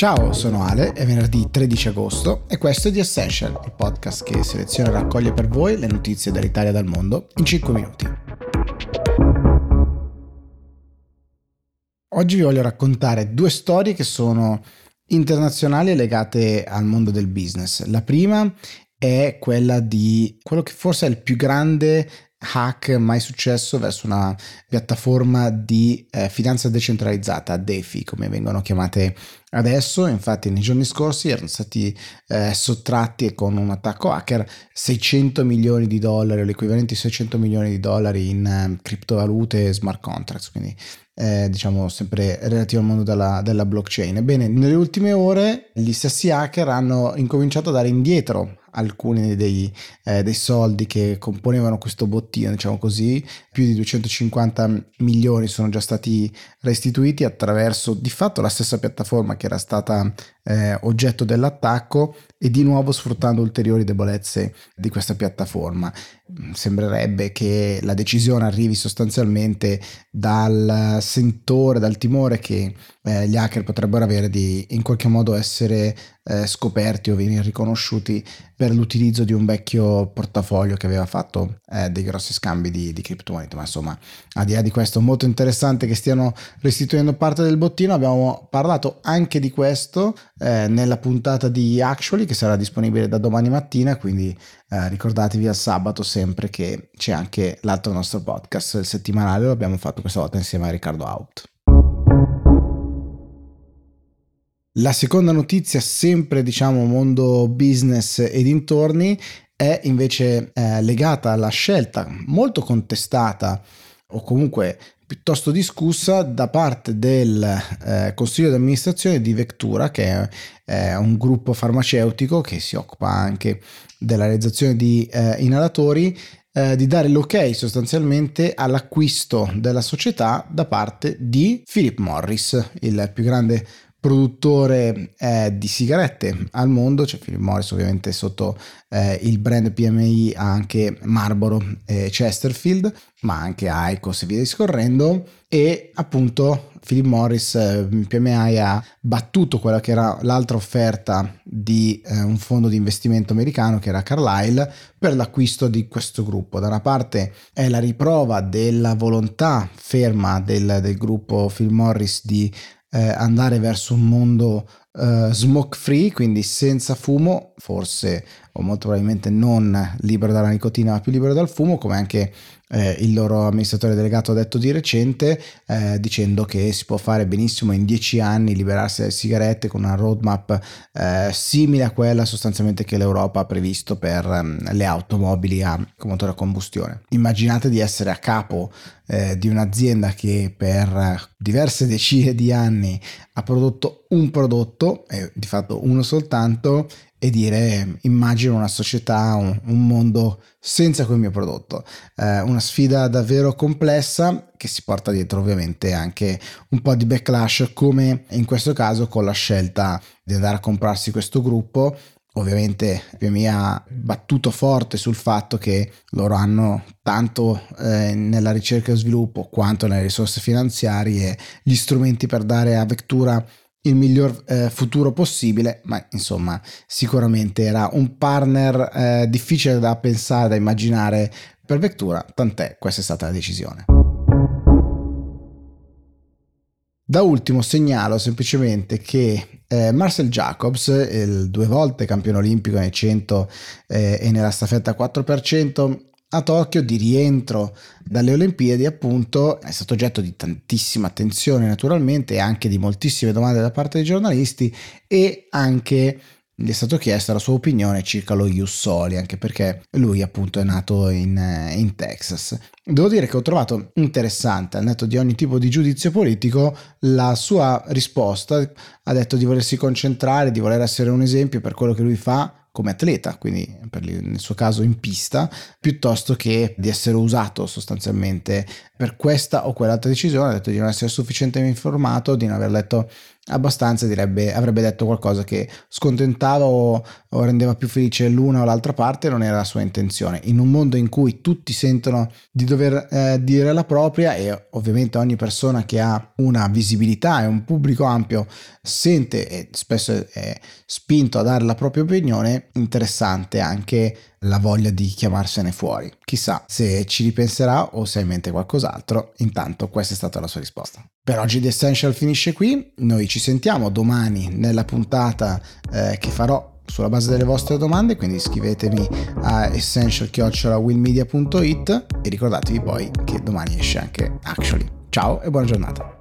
Ciao, sono Ale, è venerdì 13 agosto e questo è The Essential, il podcast che seleziona e raccoglie per voi le notizie dall'Italia e dal mondo in 5 minuti. Oggi vi voglio raccontare due storie che sono internazionali e legate al mondo del business. La prima è quella di quello che forse è il più grande hack mai successo verso una piattaforma di eh, finanza decentralizzata, DeFi come vengono chiamate adesso. Infatti nei giorni scorsi erano stati eh, sottratti con un attacco hacker 600 milioni di dollari o l'equivalente di 600 milioni di dollari in eh, criptovalute e smart contracts, quindi eh, diciamo sempre relativo al mondo della, della blockchain. Ebbene, nelle ultime ore gli stessi hacker hanno incominciato a dare indietro alcuni dei, eh, dei, soldi che componevano questo bottino, diciamo così, più di 250 milioni sono già stati restituiti attraverso di fatto la stessa piattaforma che era stata eh, oggetto dell'attacco e di nuovo sfruttando ulteriori debolezze di questa piattaforma. Sembrerebbe che la decisione arrivi sostanzialmente dal sentore, dal timore che eh, gli hacker potrebbero avere di in qualche modo essere eh, scoperti o venire riconosciuti per l'utilizzo di un vecchio portafoglio che aveva fatto eh, dei grossi scambi di, di criptomonete. Ma insomma, al di là di questo, molto interessante che stiano restituendo parte del bottino. Abbiamo parlato anche di questo eh, nella puntata di Actually che sarà disponibile da domani mattina, quindi eh, ricordatevi al sabato sempre che c'è anche l'altro nostro podcast, il settimanale, lo abbiamo fatto questa volta insieme a Riccardo Out. La seconda notizia, sempre diciamo mondo business e dintorni, è invece eh, legata alla scelta molto contestata o comunque piuttosto discussa da parte del eh, consiglio di amministrazione di Vectura, che è eh, un gruppo farmaceutico che si occupa anche della realizzazione di eh, inalatori, eh, di dare l'ok sostanzialmente all'acquisto della società da parte di Philip Morris, il più grande produttore eh, di sigarette al mondo, c'è Philip Morris ovviamente sotto eh, il brand PMI ha anche Marlboro e Chesterfield, ma anche Icos e via discorrendo e appunto Philip Morris eh, PMI ha battuto quella che era l'altra offerta di eh, un fondo di investimento americano che era Carlyle per l'acquisto di questo gruppo. Da una parte è la riprova della volontà ferma del, del gruppo Philip Morris di eh, andare verso un mondo eh, smoke free, quindi senza fumo, forse o molto probabilmente non libero dalla nicotina ma più libero dal fumo, come anche eh, il loro amministratore delegato ha detto di recente, eh, dicendo che si può fare benissimo in dieci anni liberarsi dalle sigarette con una roadmap eh, simile a quella sostanzialmente che l'Europa ha previsto per um, le automobili a motore a combustione. Immaginate di essere a capo eh, di un'azienda che per diverse decine di anni ha prodotto un prodotto, e di fatto uno soltanto, e dire immagino una società, un, un mondo senza quel mio prodotto. Eh, una sfida davvero complessa che si porta dietro ovviamente anche un po' di backlash come in questo caso con la scelta di andare a comprarsi questo gruppo. Ovviamente mi ha battuto forte sul fatto che loro hanno tanto eh, nella ricerca e sviluppo quanto nelle risorse finanziarie gli strumenti per dare a Vectura il miglior eh, futuro possibile, ma insomma sicuramente era un partner eh, difficile da pensare, da immaginare per Vectura, tant'è questa è stata la decisione. Da ultimo segnalo semplicemente che eh, Marcel Jacobs, il due volte campione olimpico nei 100 eh, e nella staffetta 4%, a Tokyo di rientro dalle Olimpiadi appunto è stato oggetto di tantissima attenzione naturalmente e anche di moltissime domande da parte dei giornalisti e anche gli è stato chiesto la sua opinione circa lo Ius Soli, anche perché lui appunto è nato in, in, Texas. Devo dire che ho trovato interessante, al netto di ogni tipo di giudizio politico, la sua risposta. Ha detto di volersi concentrare, di voler essere un esempio per quello che lui fa come atleta, quindi nel suo caso in pista, piuttosto che di essere usato sostanzialmente per questa o quell'altra decisione, ha detto di non essere sufficientemente informato, di non aver letto abbastanza, direbbe, avrebbe detto qualcosa che scontentava o, o, rendeva più felice l'una o l'altra parte, non era la sua intenzione. In un mondo in cui tutti sentono di dover eh, dire la propria e ovviamente ogni persona che ha una visibilità e un pubblico ampio sente e spesso è spinto a dare la propria opinione, interessante anche la voglia di chiamarsene fuori. Chissà se ci ripenserà o se ha in mente qualcos'altro. Intanto questa è stata la sua risposta. Per oggi The Essential finisce qui, noi ci sentiamo domani nella puntata eh, che farò sulla base delle vostre domande, quindi scrivetemi a essential.willmedia.it e ricordatevi poi che domani esce anche Actually. Ciao e buona giornata.